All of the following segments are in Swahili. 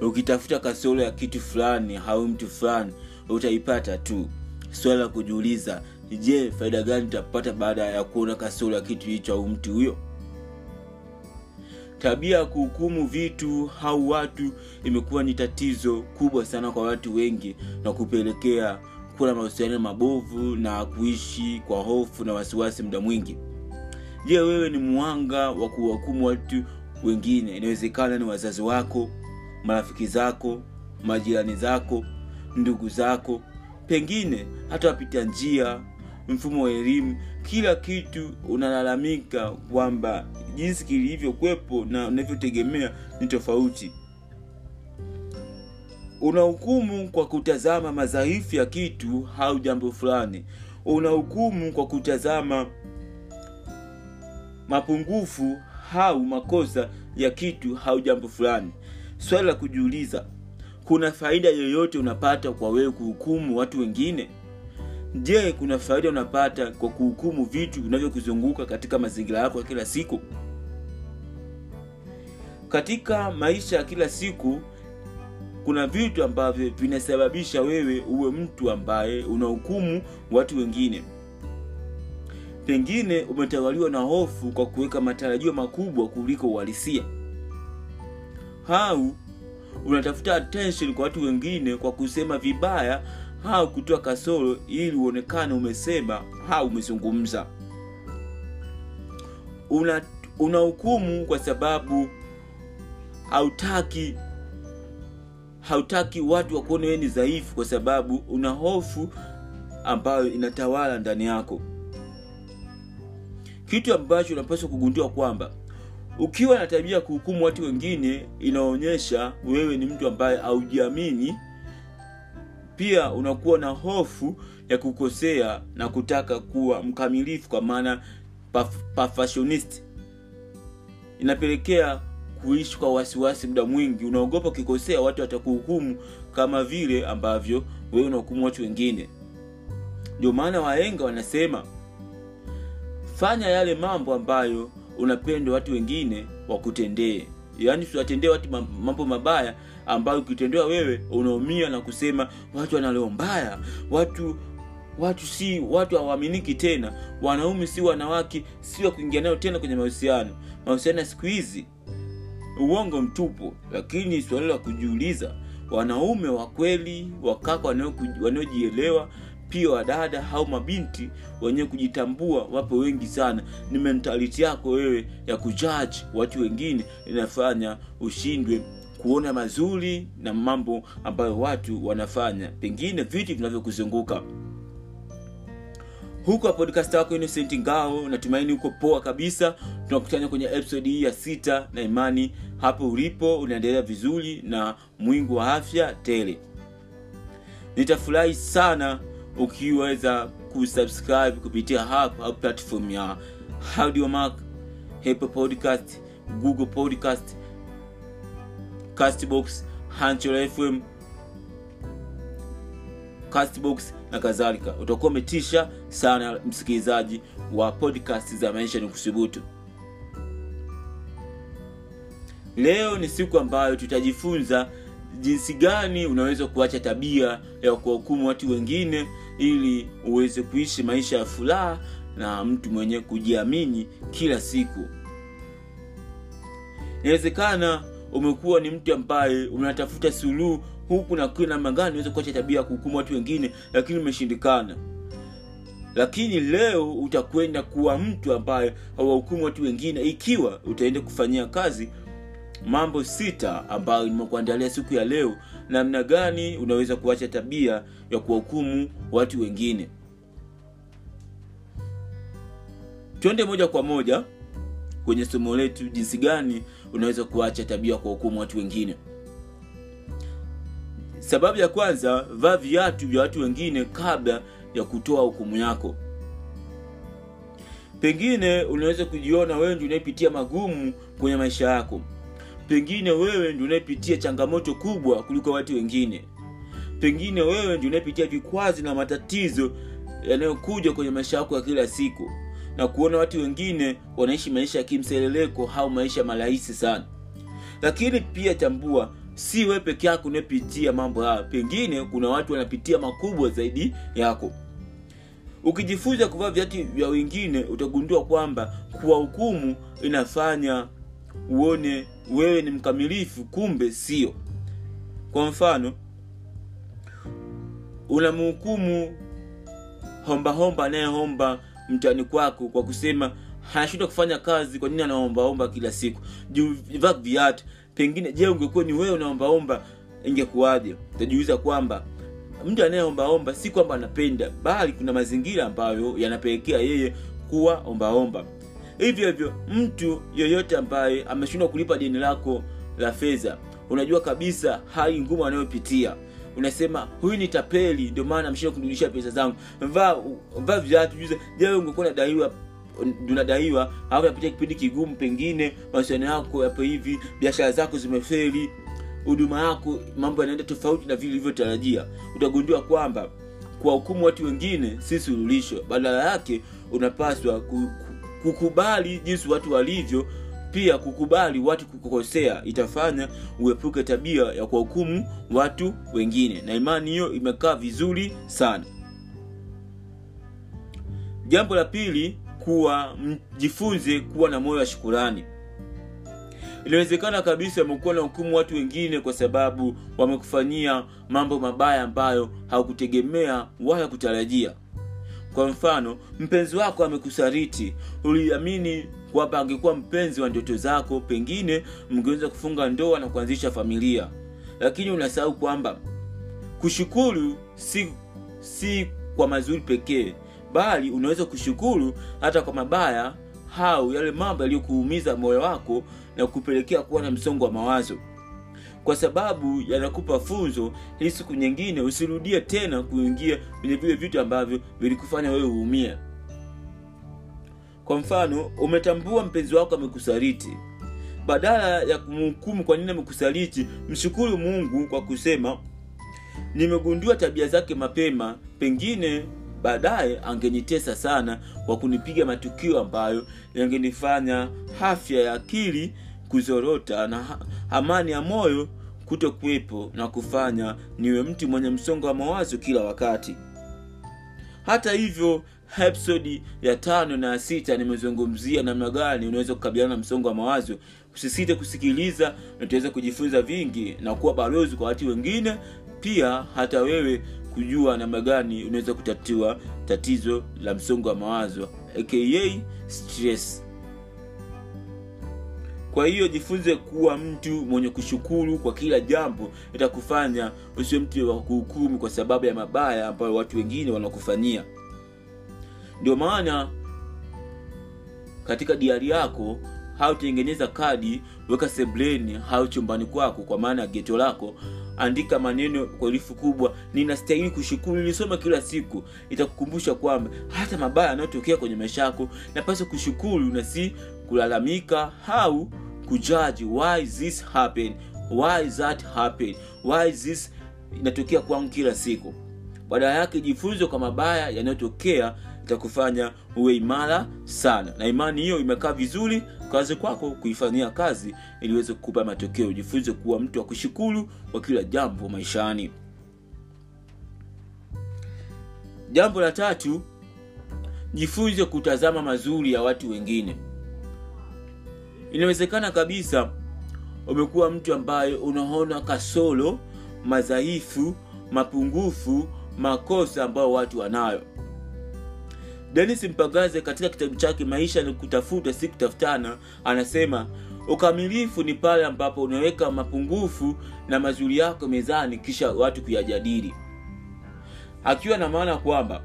ukitafuta kasoro ya kitu fulani au mtu fulani utaipata tu. Swala la kujiuliza je faida gani utapata baada ya kuona kasoro ya kitu hicho au mtu huyo? Tabia ya kuhukumu vitu au watu imekuwa ni tatizo kubwa sana kwa watu wengi na kupelekea kuwa na mahusiano mabovu na kuishi kwa hofu na wasiwasi muda mwingi. Je wewe ni mwanga wa kuwahukumu watu wengine? Inawezekana ni wazazi wako marafiki zako majirani zako ndugu zako pengine hata wapita njia mfumo wa elimu kila kitu unalalamika kwamba jinsi kilivyokuwepo na unavyotegemea ni tofauti. Unahukumu kwa kutazama madhaifu ya kitu au jambo fulani. Unahukumu kwa kutazama mapungufu au makosa ya kitu au jambo fulani swali la kujiuliza kuna faida yoyote unapata kwa wewe kuhukumu watu wengine? Je kuna faida unapata kwa kuhukumu vitu vinavyokuzunguka katika mazingira yako ya kila siku? Katika maisha ya kila siku kuna vitu ambavyo vinasababisha wewe uwe mtu ambaye unahukumu watu wengine. Pengine umetawaliwa na hofu kwa kuweka matarajio makubwa kuliko uhalisia au unatafuta attention kwa watu wengine kwa kusema vibaya au kutoa kasoro ili uonekane umesema au umezungumza. Una unahukumu kwa sababu hautaki hautaki watu wakuone wewe ni dhaifu kwa sababu una hofu ambayo inatawala ndani yako. Kitu ambacho unapaswa kugundua kwamba ukiwa na tabia ya kuhukumu watu wengine inaonyesha wewe ni mtu ambaye haujiamini. Pia unakuwa na hofu ya kukosea na kutaka kuwa mkamilifu kwa maana perfectionist inapelekea kuishi kwa wasiwasi muda mwingi. Unaogopa ukikosea watu watakuhukumu kama vile ambavyo wewe unahukumu watu wengine. Ndio maana waenga wanasema fanya yale mambo ambayo unapenda watu wengine wakutendee. Yaani siwatendee watu mambo mabaya ambayo ukitendewa wewe unaumia na kusema watu wanaleo mbaya. Watu watu si watu hawaaminiki tena. Wanaume si wanawake si wa kuingia nayo tena kwenye mahusiano. Mahusiano ya siku hizi uongo mtupu. Lakini swali la kujiuliza wanaume wa kweli wakaka wanaojielewa pia wadada au mabinti wenyewe kujitambua wapo wengi sana. Ni mentality yako wewe ya kujaji watu wengine inafanya ushindwe kuona mazuri na mambo ambayo watu wanafanya. Pengine vitu vinavyokuzunguka. Huko podcast wako innocent ngao natumaini huko poa kabisa. Tunakutana kwenye episode hii ya sita na imani hapo ulipo unaendelea vizuri na mwingu wa afya tele. Nitafurahi sana ukiweza kusubscribe kupitia hapa au platform ya audiomark apple podcast google podcast castbox hanchel fm castbox na kadhalika. Utakuwa umetisha sana msikilizaji wa podcast za maisha ni kusubutu. Leo ni siku ambayo tutajifunza jinsi gani unaweza kuacha tabia ya kuwahukumu watu wengine ili uweze kuishi maisha ya furaha na mtu mwenye kujiamini kila siku. Inawezekana umekuwa ni mtu ambaye unatafuta suluhu huku na kule namna gani unaweza kuacha tabia ya kuhukumu watu wengine lakini umeshindikana. Lakini leo utakwenda kuwa mtu ambaye hawahukumu watu wengine ikiwa utaenda kufanyia kazi mambo sita ambayo nimekuandalia siku ya leo namna gani unaweza kuacha tabia ya kuwahukumu watu wengine. Twende moja kwa moja kwenye somo letu jinsi gani unaweza kuacha tabia ya kuwahukumu watu wengine. Sababu ya kwanza vaa viatu vya watu wengine kabla ya kutoa hukumu yako. Pengine unaweza kujiona wewe ndi unayepitia magumu kwenye maisha yako pengine wewe ndio unayepitia changamoto kubwa kuliko watu wengine. Pengine wewe ndio unayepitia vikwazi na matatizo yanayokuja kwenye maisha yako ya kila siku na kuona watu wengine wanaishi maisha ya kimseleleko au maisha marahisi sana. Lakini pia tambua si wewe peke yako unayepitia mambo haya. Pengine kuna watu wanapitia makubwa zaidi yako. Ukijifunza kuvaa viatu vya wengine utagundua kwamba kuwahukumu inafanya uone wewe ni mkamilifu kumbe sio. Kwa mfano unamhukumu hombahomba anayehomba mtani kwako kwa kusema anashindwa kufanya kazi kwa nini anaombaomba kila siku? Juu viatu. Pengine je ungekuwa ni wewe unaombaomba ingekuwaje? Utajiuliza kwamba mtu anayeombaomba si kwamba anapenda bali kuna mazingira ambayo yanapelekea yeye kuwa ombaomba hivyo hivyo mtu yoyote ambaye ameshindwa kulipa deni lako la fedha unajua kabisa hali ngumu anayopitia. Unasema huyu ni tapeli ndio maana ameshindwa kunirudishia pesa zangu. Vaa vaa ungekuwa nadaiwa unadaiwa au napitia kipindi kigumu pengine mahusiano yako yapo hivi biashara zako zimeferi huduma yako mambo yanaenda tofauti na vile ilivyotarajia utagundua kwamba kwa hukumu watu wengine si suluhisho. Badala yake unapaswa kukubali jinsi watu walivyo pia kukubali watu kukukosea itafanya uepuke tabia ya kuwahukumu watu wengine. Na imani hiyo imekaa vizuri sana. Jambo la pili kuwa mjifunze kuwa na moyo wa shukurani. Inawezekana kabisa umekuwa na hukumu watu wengine kwa sababu wamekufanyia mambo mabaya ambayo haukutegemea wala kutarajia kwa mfano mpenzi wako amekusariti uliamini kwamba angekuwa mpenzi wa ndoto zako pengine mngeweza kufunga ndoa na kuanzisha familia. Lakini unasahau kwamba kushukuru si si kwa mazuri pekee bali unaweza kushukuru hata kwa mabaya au yale mambo yaliyokuumiza moyo wako na kupelekea kuwa na msongo wa mawazo kwa sababu yanakupa funzo ili siku nyingine usirudie tena kuingia kwenye vile vitu ambavyo vilikufanya wewe uumie. Kwa mfano umetambua mpenzi wako amekusaliti. Badala ya kumhukumu kwa nini amekusaliti mshukuru mungu kwa kusema nimegundua tabia zake mapema pengine baadaye angenitesa sana kwa kunipiga matukio ambayo yangenifanya afya ya akili kuzorota na amani ya moyo kuto kuwepo na kufanya niwe mtu mwenye msongo wa mawazo kila wakati. Hata hivyo episodi ya tano na ya sita nimezungumzia namna gani unaweza kukabiliana na msongo wa mawazo. Usisite kusikiliza na kujifunza vingi na kuwa balozi kwa watu wengine. Pia hata wewe kujua namna gani unaweza kutatua tatizo la msongo wa mawazo aka stress kwa hiyo jifunze kuwa mtu mwenye kushukuru kwa kila jambo itakufanya usiwe mtu wa kuhukumu kwa sababu ya mabaya ambayo watu wengine wanakufanyia. Ndio maana katika diari yako hautengeneza kadi weka sebleni au chumbani kwako kwa maana ya geto lako andika maneno kwa herufi kubwa ninastahili kushukuru nilisoma kila siku itakukumbusha kwamba hata mabaya yanayotokea kwenye maisha yako napaswa kushukuru na si kulalamika au kujaji why this happen why that happen why this inatokea kwangu kila siku. Badala yake jifunze kwa mabaya yanayotokea itakufanya uwe imara sana. Na imani hiyo imekaa vizuri kazi kwako kuifanyia kazi ili uweze kukupa matokeo. Jifunze kuwa mtu wa kushukuru kwa kila jambo maishani. Jambo la tatu jifunze kutazama mazuri ya watu wengine inawezekana kabisa umekuwa mtu ambaye unaona kasoro madhaifu mapungufu makosa ambayo watu wanayo. Denis mpagaze katika kitabu chake maisha ni kutafuta si kutafutana anasema ukamilifu ni pale ambapo unaweka mapungufu na mazuri yako mezani kisha watu kuyajadili. Akiwa na maana kwamba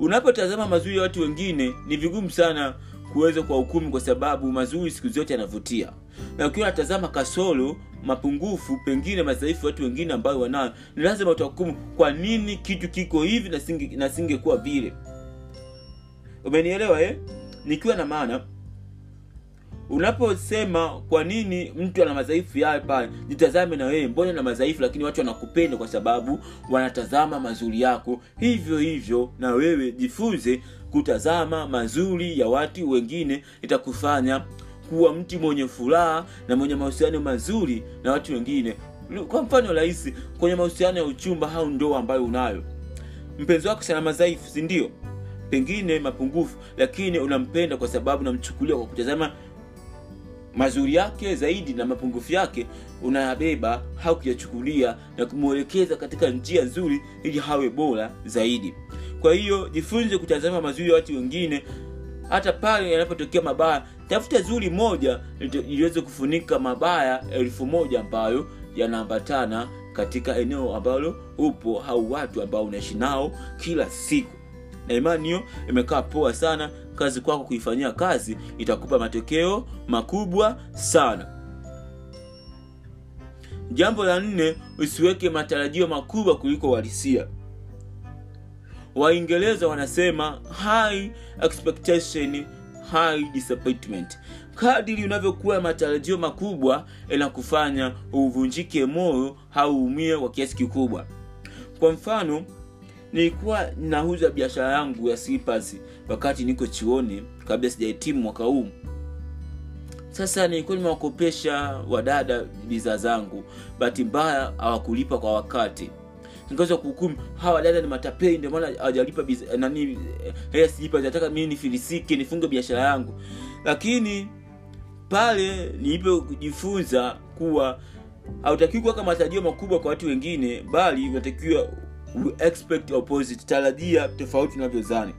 unapotazama mazuri ya watu wengine ni vigumu sana kuweza kwa hukumu kwa sababu mazuri siku zote yanavutia. Na ukiwa natazama kasoro mapungufu pengine madhaifu watu wengine ambayo wanayo ni lazima utahukumu kwa nini kitu kiko hivi na singe- singekuwa vile. Umenielewa eh? nikiwa na maana unaposema kwa nini mtu ana madhaifu yayo pale jitazame na wewe mbona na madhaifu lakini watu wanakupenda kwa sababu wanatazama mazuri yako. Hivyo hivyo na wewe jifunze kutazama mazuri ya watu wengine itakufanya kuwa mtu mwenye furaha na mwenye mahusiano mazuri na watu wengine. Kwa mfano rahisi kwenye mahusiano ya uchumba au ndoa ambayo unayo. Mpenzi wako sana madhaifu sindio pengine mapungufu lakini unampenda kwa sababu unamchukulia kwa kutazama mazuri yake zaidi na mapungufu yake unayabeba au kuyachukulia na kumwelekeza katika njia nzuri ili hawe bora zaidi kwa hiyo jifunze kutazama mazuri ya watu wengine hata pale yanapotokea mabaya. Tafuta zuri moja iliweze kufunika mabaya elfu moja ambayo yanaambatana katika eneo ambalo upo au watu ambao unaishi nao kila siku. Na imani hiyo imekaa poa sana. Kazi kwako kuifanyia kazi itakupa matokeo makubwa sana. Jambo la nne usiweke matarajio makubwa kuliko uhalisia waingereza wanasema high expectation high disappointment. Kadiri unavyokuwa matarajio makubwa inakufanya uvunjike moyo au umie kwa kiasi kikubwa. Kwa mfano nilikuwa nauza biashara yangu ya slippers wakati niko chuoni kabla sijahitimu mwaka huu. Sasa nilikuwa nimewakopesha wadada bidhaa zangu bahati mbaya hawakulipa kwa wakati nikaweza kuhukumu. Hawa dada ni matapei ndio maana hawajalipa nani hela sijipa nataka mimi nifilisike nifunge biashara yangu. Lakini pale nilipojifunza kuwa hautakiwi kuweka matarajio makubwa kwa watu wengine bali unatakiwa expect opposite tarajia tofauti unavyozani.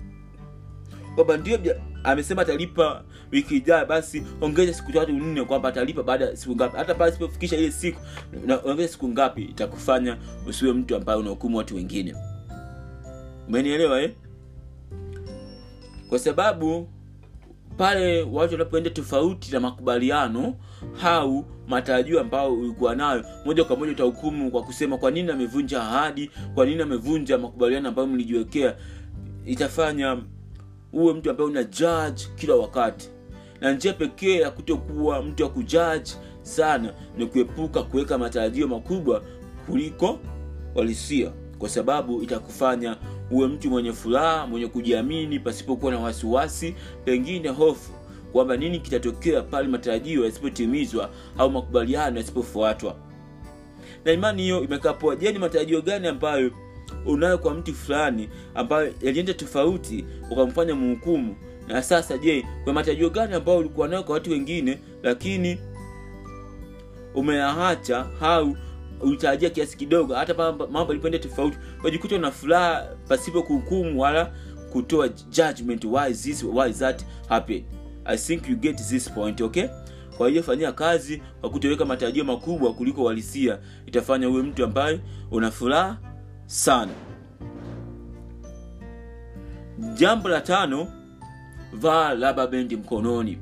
Kwamba ndio amesema atalipa wiki ijayo basi ongeza siku tatu nne kwamba atalipa baada ya siku ngapi. Hata pale sipofikisha ile siku ongeza siku ngapi itakufanya usiwe mtu ambaye unahukumu watu wengine. Umenielewa eh? kwa sababu pale watu wanapoenda tofauti na makubaliano au matarajio ambayo ulikuwa nayo moja kwa moja utahukumu kwa kusema kwa nini amevunja ahadi kwa nini amevunja makubaliano ambayo mlijiwekea. Itafanya uwe mtu ambaye una judge kila wakati. Na njia pekee ya kutokuwa mtu wa kujaji sana ni kuepuka kuweka matarajio makubwa kuliko walisia. Kwa sababu itakufanya uwe mtu mwenye furaha mwenye kujiamini pasipokuwa na wasiwasi pengine hofu kwamba nini kitatokea pale matarajio yasipotimizwa au makubaliano yasipofuatwa. Na imani hiyo imekaa je ni matarajio gani ambayo unayo kwa mtu fulani ambayo yalienda tofauti ukamfanya mhukumu. Na sasa je kwa matarajio gani ambayo ulikuwa nayo kwa watu wengine lakini umeahacha au ulitarajia kiasi kidogo hata mambo alipoenda tofauti wajikuta na furaha pasipo kuhukumu wala kutoa judgment why is this why that happen i think you get this point okay? Kwa hiyo fanyia kazi kwa kutoweka matarajio makubwa kuliko uhalisia. Itafanya uwe mtu ambaye una furaha sana. Jambo la tano vaa bendi mkononi.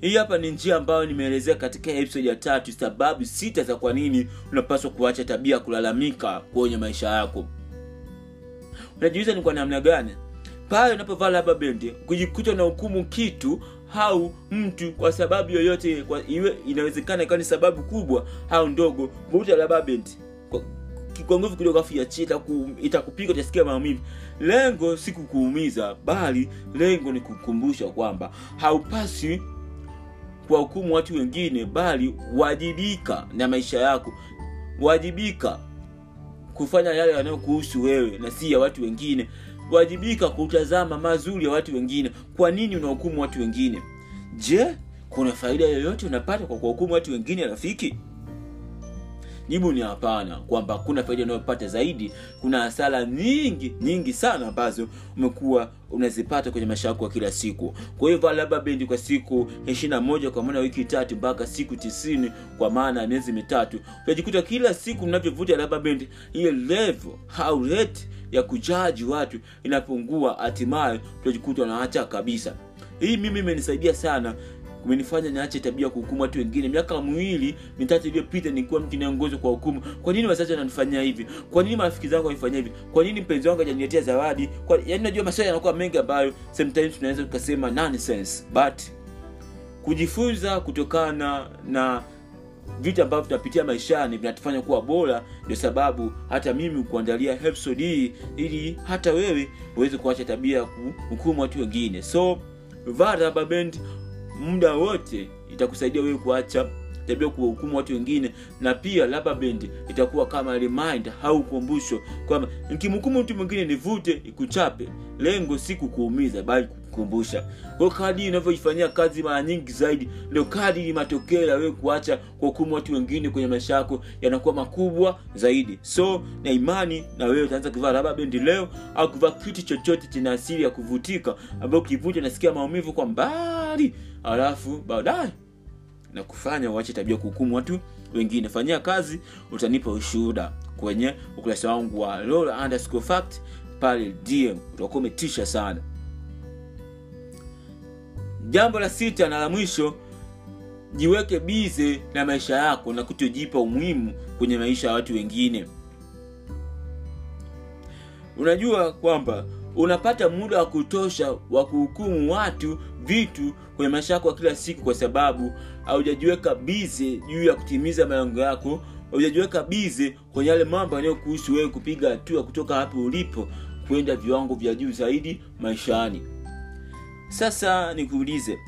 Hii hapa ni njia ambayo nimeelezea katika episode ya tatu sababu sita za kwa nini unapaswa kuacha tabia ya kulalamika kwenye maisha yako. Unajiuliza ni kwa namna gani? Pale unapovaa laba bendi kujikuta na hukumu kitu au mtu kwa sababu yoyote kwa iwe inawezekana ikawa ni sababu kubwa au ndogo kuta bendi kwa nguvu kidogo afu iachie itakupiga utasikia maumivu. Lengo si kukuumiza bali lengo ni kukumbusha kwamba haupasi kuwahukumu watu wengine bali wajibika na maisha yako. Wajibika kufanya yale yanayokuhusu wewe na si ya watu wengine. Wajibika kutazama mazuri ya watu wengine. Kwa nini unahukumu watu wengine? Je kuna faida yoyote unapata kwa kuwahukumu watu wengine rafiki jibu ni hapana kwamba kuna faida unayopata zaidi. Kuna hasara nyingi nyingi sana ambazo umekuwa unazipata kwenye maisha yako kila siku. Kwa hivyo labda bendi kwa siku ishirina moja kwa maana wiki tatu mpaka siku tisini kwa maana ya miezi mitatu utajikuta kila siku mnavyovuta labda bendi hiyo level au rate ya kujaji watu inapungua hatimaye utajikuta unaacha kabisa. Hii mimi imenisaidia sana kumenifanya niache tabia ya kuhukumu watu wengine. Miaka miwili mitatu iliyopita nilikuwa mtu inayeongozwa kwa hukumu. Kwa nini wazazi wananifanyia hivi? Kwa nini marafiki zangu wanifanyia hivi? Kwa nini mpenzi wangu hajaniletea zawadi? Kwa yaani najua maswali yanakuwa mengi ambayo sometimes tunaweza tukasema nonsense. But kujifunza kutokana na vitu ambavyo tunapitia maishani vinatufanya kuwa bora ndio sababu hata mimi kuandalia episode hii ili hata wewe uweze kuacha tabia ya kuhukumu watu wengine. So band muda wote itakusaidia wewe kuacha tabia kuwahukumu watu wengine na pia laba bendi itakuwa kama remind au kumbusho kwamba nkimhukumu mtu mwingine nivute ikuchape. Lengo si kukuumiza bali kukumbusha kwa kadi unavyoifanyia kazi mara nyingi zaidi ndio kadi matokeo ya wewe kuacha kuhukumu watu wengine kwenye maisha yako yanakuwa makubwa zaidi. So na imani na wewe utaanza kuvaa raba bendi leo au kuvaa kitu chochote chenye asili ya kuvutika ambayo ukivuta nasikia maumivu kwa mbali. Alafu baadaye na kufanya uache tabia kuhukumu watu wengine. Fanyia kazi utanipa ushuhuda kwenye ukurasa wangu wa Lola underscore fact pale dm utakuwa umetisha sana jambo la sita na la mwisho jiweke bize na maisha yako na kutojipa umuhimu kwenye maisha ya watu wengine. Unajua kwamba unapata muda wa kutosha wa kuhukumu watu vitu kwenye maisha yako ya kila siku kwa sababu haujajiweka bize juu ya kutimiza malengo yako haujajiweka bize kwenye yale mambo yanayokuhusu wewe kupiga hatua kutoka hapo ulipo kwenda viwango vya juu zaidi maishani sasa nikuulize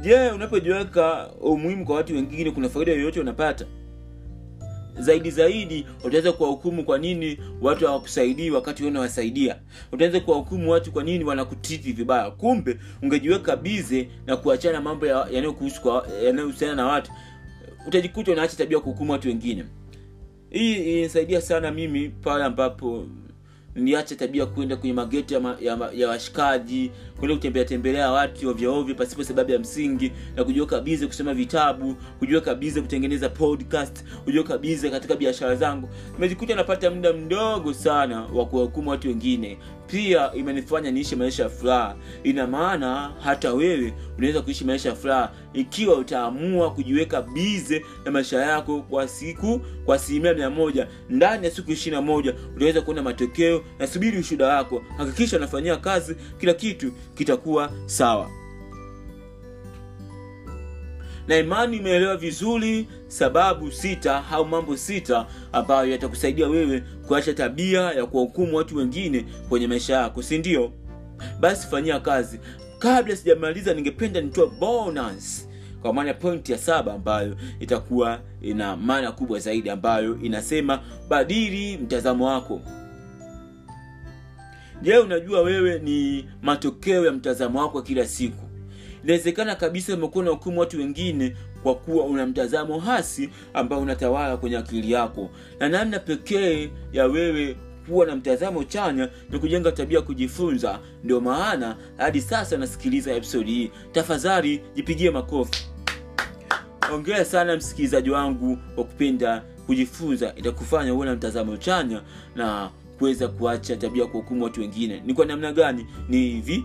je unapojiweka umuhimu kwa watu wengine kuna faida yoyote unapata? Zaidi zaidi utaweza kuwahukumu kwa nini watu hawakusaidii wakati wewe unawasaidia? Utaweza kuwahukumu watu kwa nini wanakutiti vibaya? Kumbe ungejiweka bize na kuachana mambo yanayokuhusu ya na watu. Utajikuta unaacha tabia kuhukumu watu wengine. Hii inisaidia sana mimi pale ambapo niache tabia kwenda kwenye mageti ya, ma, ya, ya washikaji kwenda kutembea tembelea watu ovyoovyo pasipo sababu ya msingi na kujiweka bize kusoma vitabu kujiweka bize kutengeneza podcast kujiweka bize katika biashara zangu. Nimejikuta napata muda mdogo sana wa kuwahukumu watu wengine pia imenifanya niishi maisha ya furaha. Ina maana hata wewe unaweza kuishi maisha ya furaha ikiwa utaamua kujiweka bize na maisha yako kwa siku kwa asilimia mia moja. Ndani ya siku ishirina moja utaweza kuona matokeo nasubiri ushuda wako. Hakikisha unafanyia kazi kila kitu kitakuwa sawa na imani imeelewa vizuri sababu sita au mambo sita ambayo yatakusaidia wewe kuacha tabia ya kuwahukumu watu wengine kwenye maisha yako si ndio? Basi fanyia kazi. Kabla sijamaliza ningependa nitoe bonus kwa maana pointi ya saba ambayo itakuwa ina maana kubwa zaidi ambayo inasema badili mtazamo wako. Je unajua wewe ni matokeo ya mtazamo wako kila siku inawezekana kabisa umekuwa na hukumu watu wengine kwa kuwa una mtazamo hasi ambao unatawala kwenye akili yako. Na namna pekee ya wewe kuwa na mtazamo chanya ni kujenga tabia kujifunza. Ndio maana hadi sasa nasikiliza episodi hii. Tafadhali jipigie makofi. Ongea sana msikilizaji wangu kwa kupenda kujifunza. Itakufanya uwe na mtazamo chanya na kuweza kuacha tabia kuhukumu watu wengine. Ni kwa namna gani? Ni hivi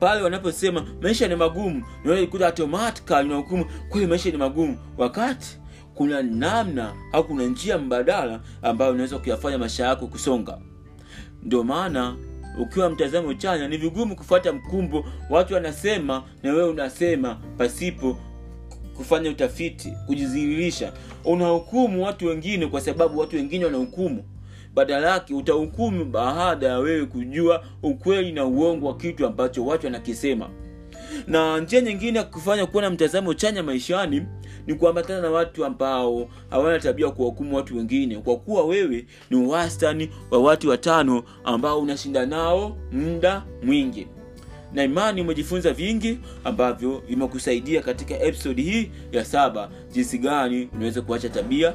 pale wanaposema maisha ni magumu naikuta automatically na kweli maisha ni magumu. Wakati kuna namna au kuna njia mbadala ambayo unaweza kuyafanya maisha yako kusonga. Ndio maana ukiwa mtazamo chanya ni vigumu kufuata mkumbo. Watu wanasema na wewe unasema pasipo kufanya utafiti kujidhihirisha unahukumu watu wengine kwa sababu watu wengine wanahukumu badala yake utahukumu baada ya wewe kujua ukweli na uongo wa kitu ambacho watu wanakisema na njia nyingine ya kufanya kuwa na mtazamo chanya maishani ni kuambatana na watu ambao hawana tabia ya kuwahukumu watu wengine kwa kuwa wewe ni wastani wa watu watano ambao unashinda nao muda mwingi. Na imani umejifunza vingi ambavyo vimekusaidia katika episodi hii ya saba jinsi gani unaweza kuacha tabia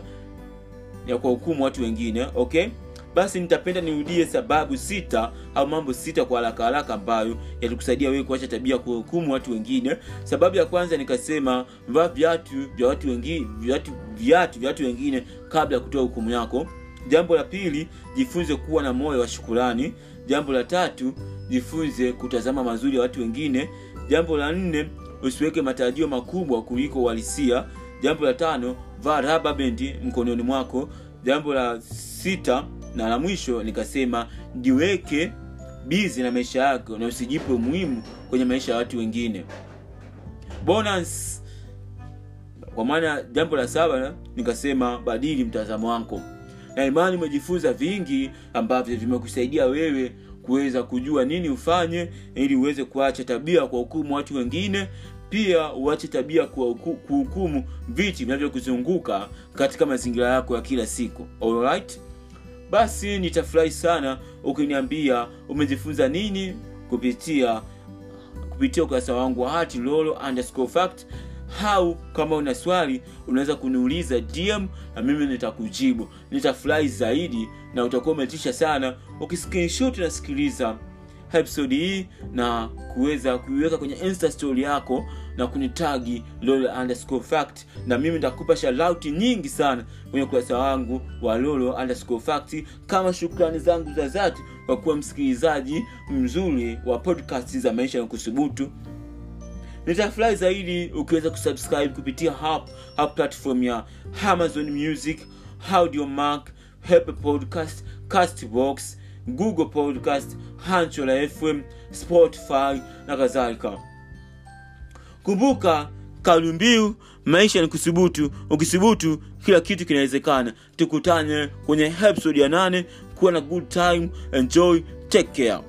ya kuwahukumu watu wengine okay basi nitapenda nirudie sababu sita au mambo sita kwa haraka haraka ambayo yalikusaidia wewe kuacha tabia kuhukumu watu wengine. Sababu ya kwanza nikasema vaa viatu vya watu wengine viatu viatu vya watu wengine kabla ya kutoa hukumu yako. Jambo la pili jifunze kuwa na moyo wa shukurani. Jambo la tatu jifunze kutazama mazuri ya watu wengine. Jambo la nne usiweke matarajio makubwa kuliko uhalisia. Jambo la tano vaa raba mkononi mwako. Jambo la sita na la mwisho nikasema jiweke bizi na maisha yako na usijipe umuhimu kwenye maisha ya watu wengine. Bonus. Kwa maana jambo la saba nikasema badili mtazamo wako. Na imani umejifunza vingi ambavyo vimekusaidia wewe kuweza kujua nini ufanye ili uweze kuacha tabia kwa hukumu watu wengine pia uache tabia kuhukumu vitu vinavyokuzunguka katika mazingira yako ya kila siku. Alright basi nitafurahi sana ukiniambia umejifunza nini kupitia kupitia ukurasa wangu wa hati lolo underscore fact. Au kama una swali unaweza kuniuliza dm na mimi nitakujibu. Nitafurahi zaidi na utakuwa umetisha sana ukiskinshot nasikiliza episode hii na kuweza kuiweka kwenye insta story yako na kunitagi lolo underscore fact. Na mimi nitakupa sharauti nyingi sana kwenye ukurasa wangu wa lolo underscore fact. Kama shukrani zangu za zati kwa kuwa msikilizaji mzuri wa podcast za maisha ya kusubutu nitafurahi zaidi ukiweza kusubscribe kupitia hap, hap platform ya amazon music audiomark hepe podcast castbox google podcast hanchola fm spotify na kadhalika kumbuka kauli mbiu maisha ni kusubutu. Ukisubutu kila kitu kinawezekana. Tukutane kwenye episode ya nane. Kuwa na good time enjoy take care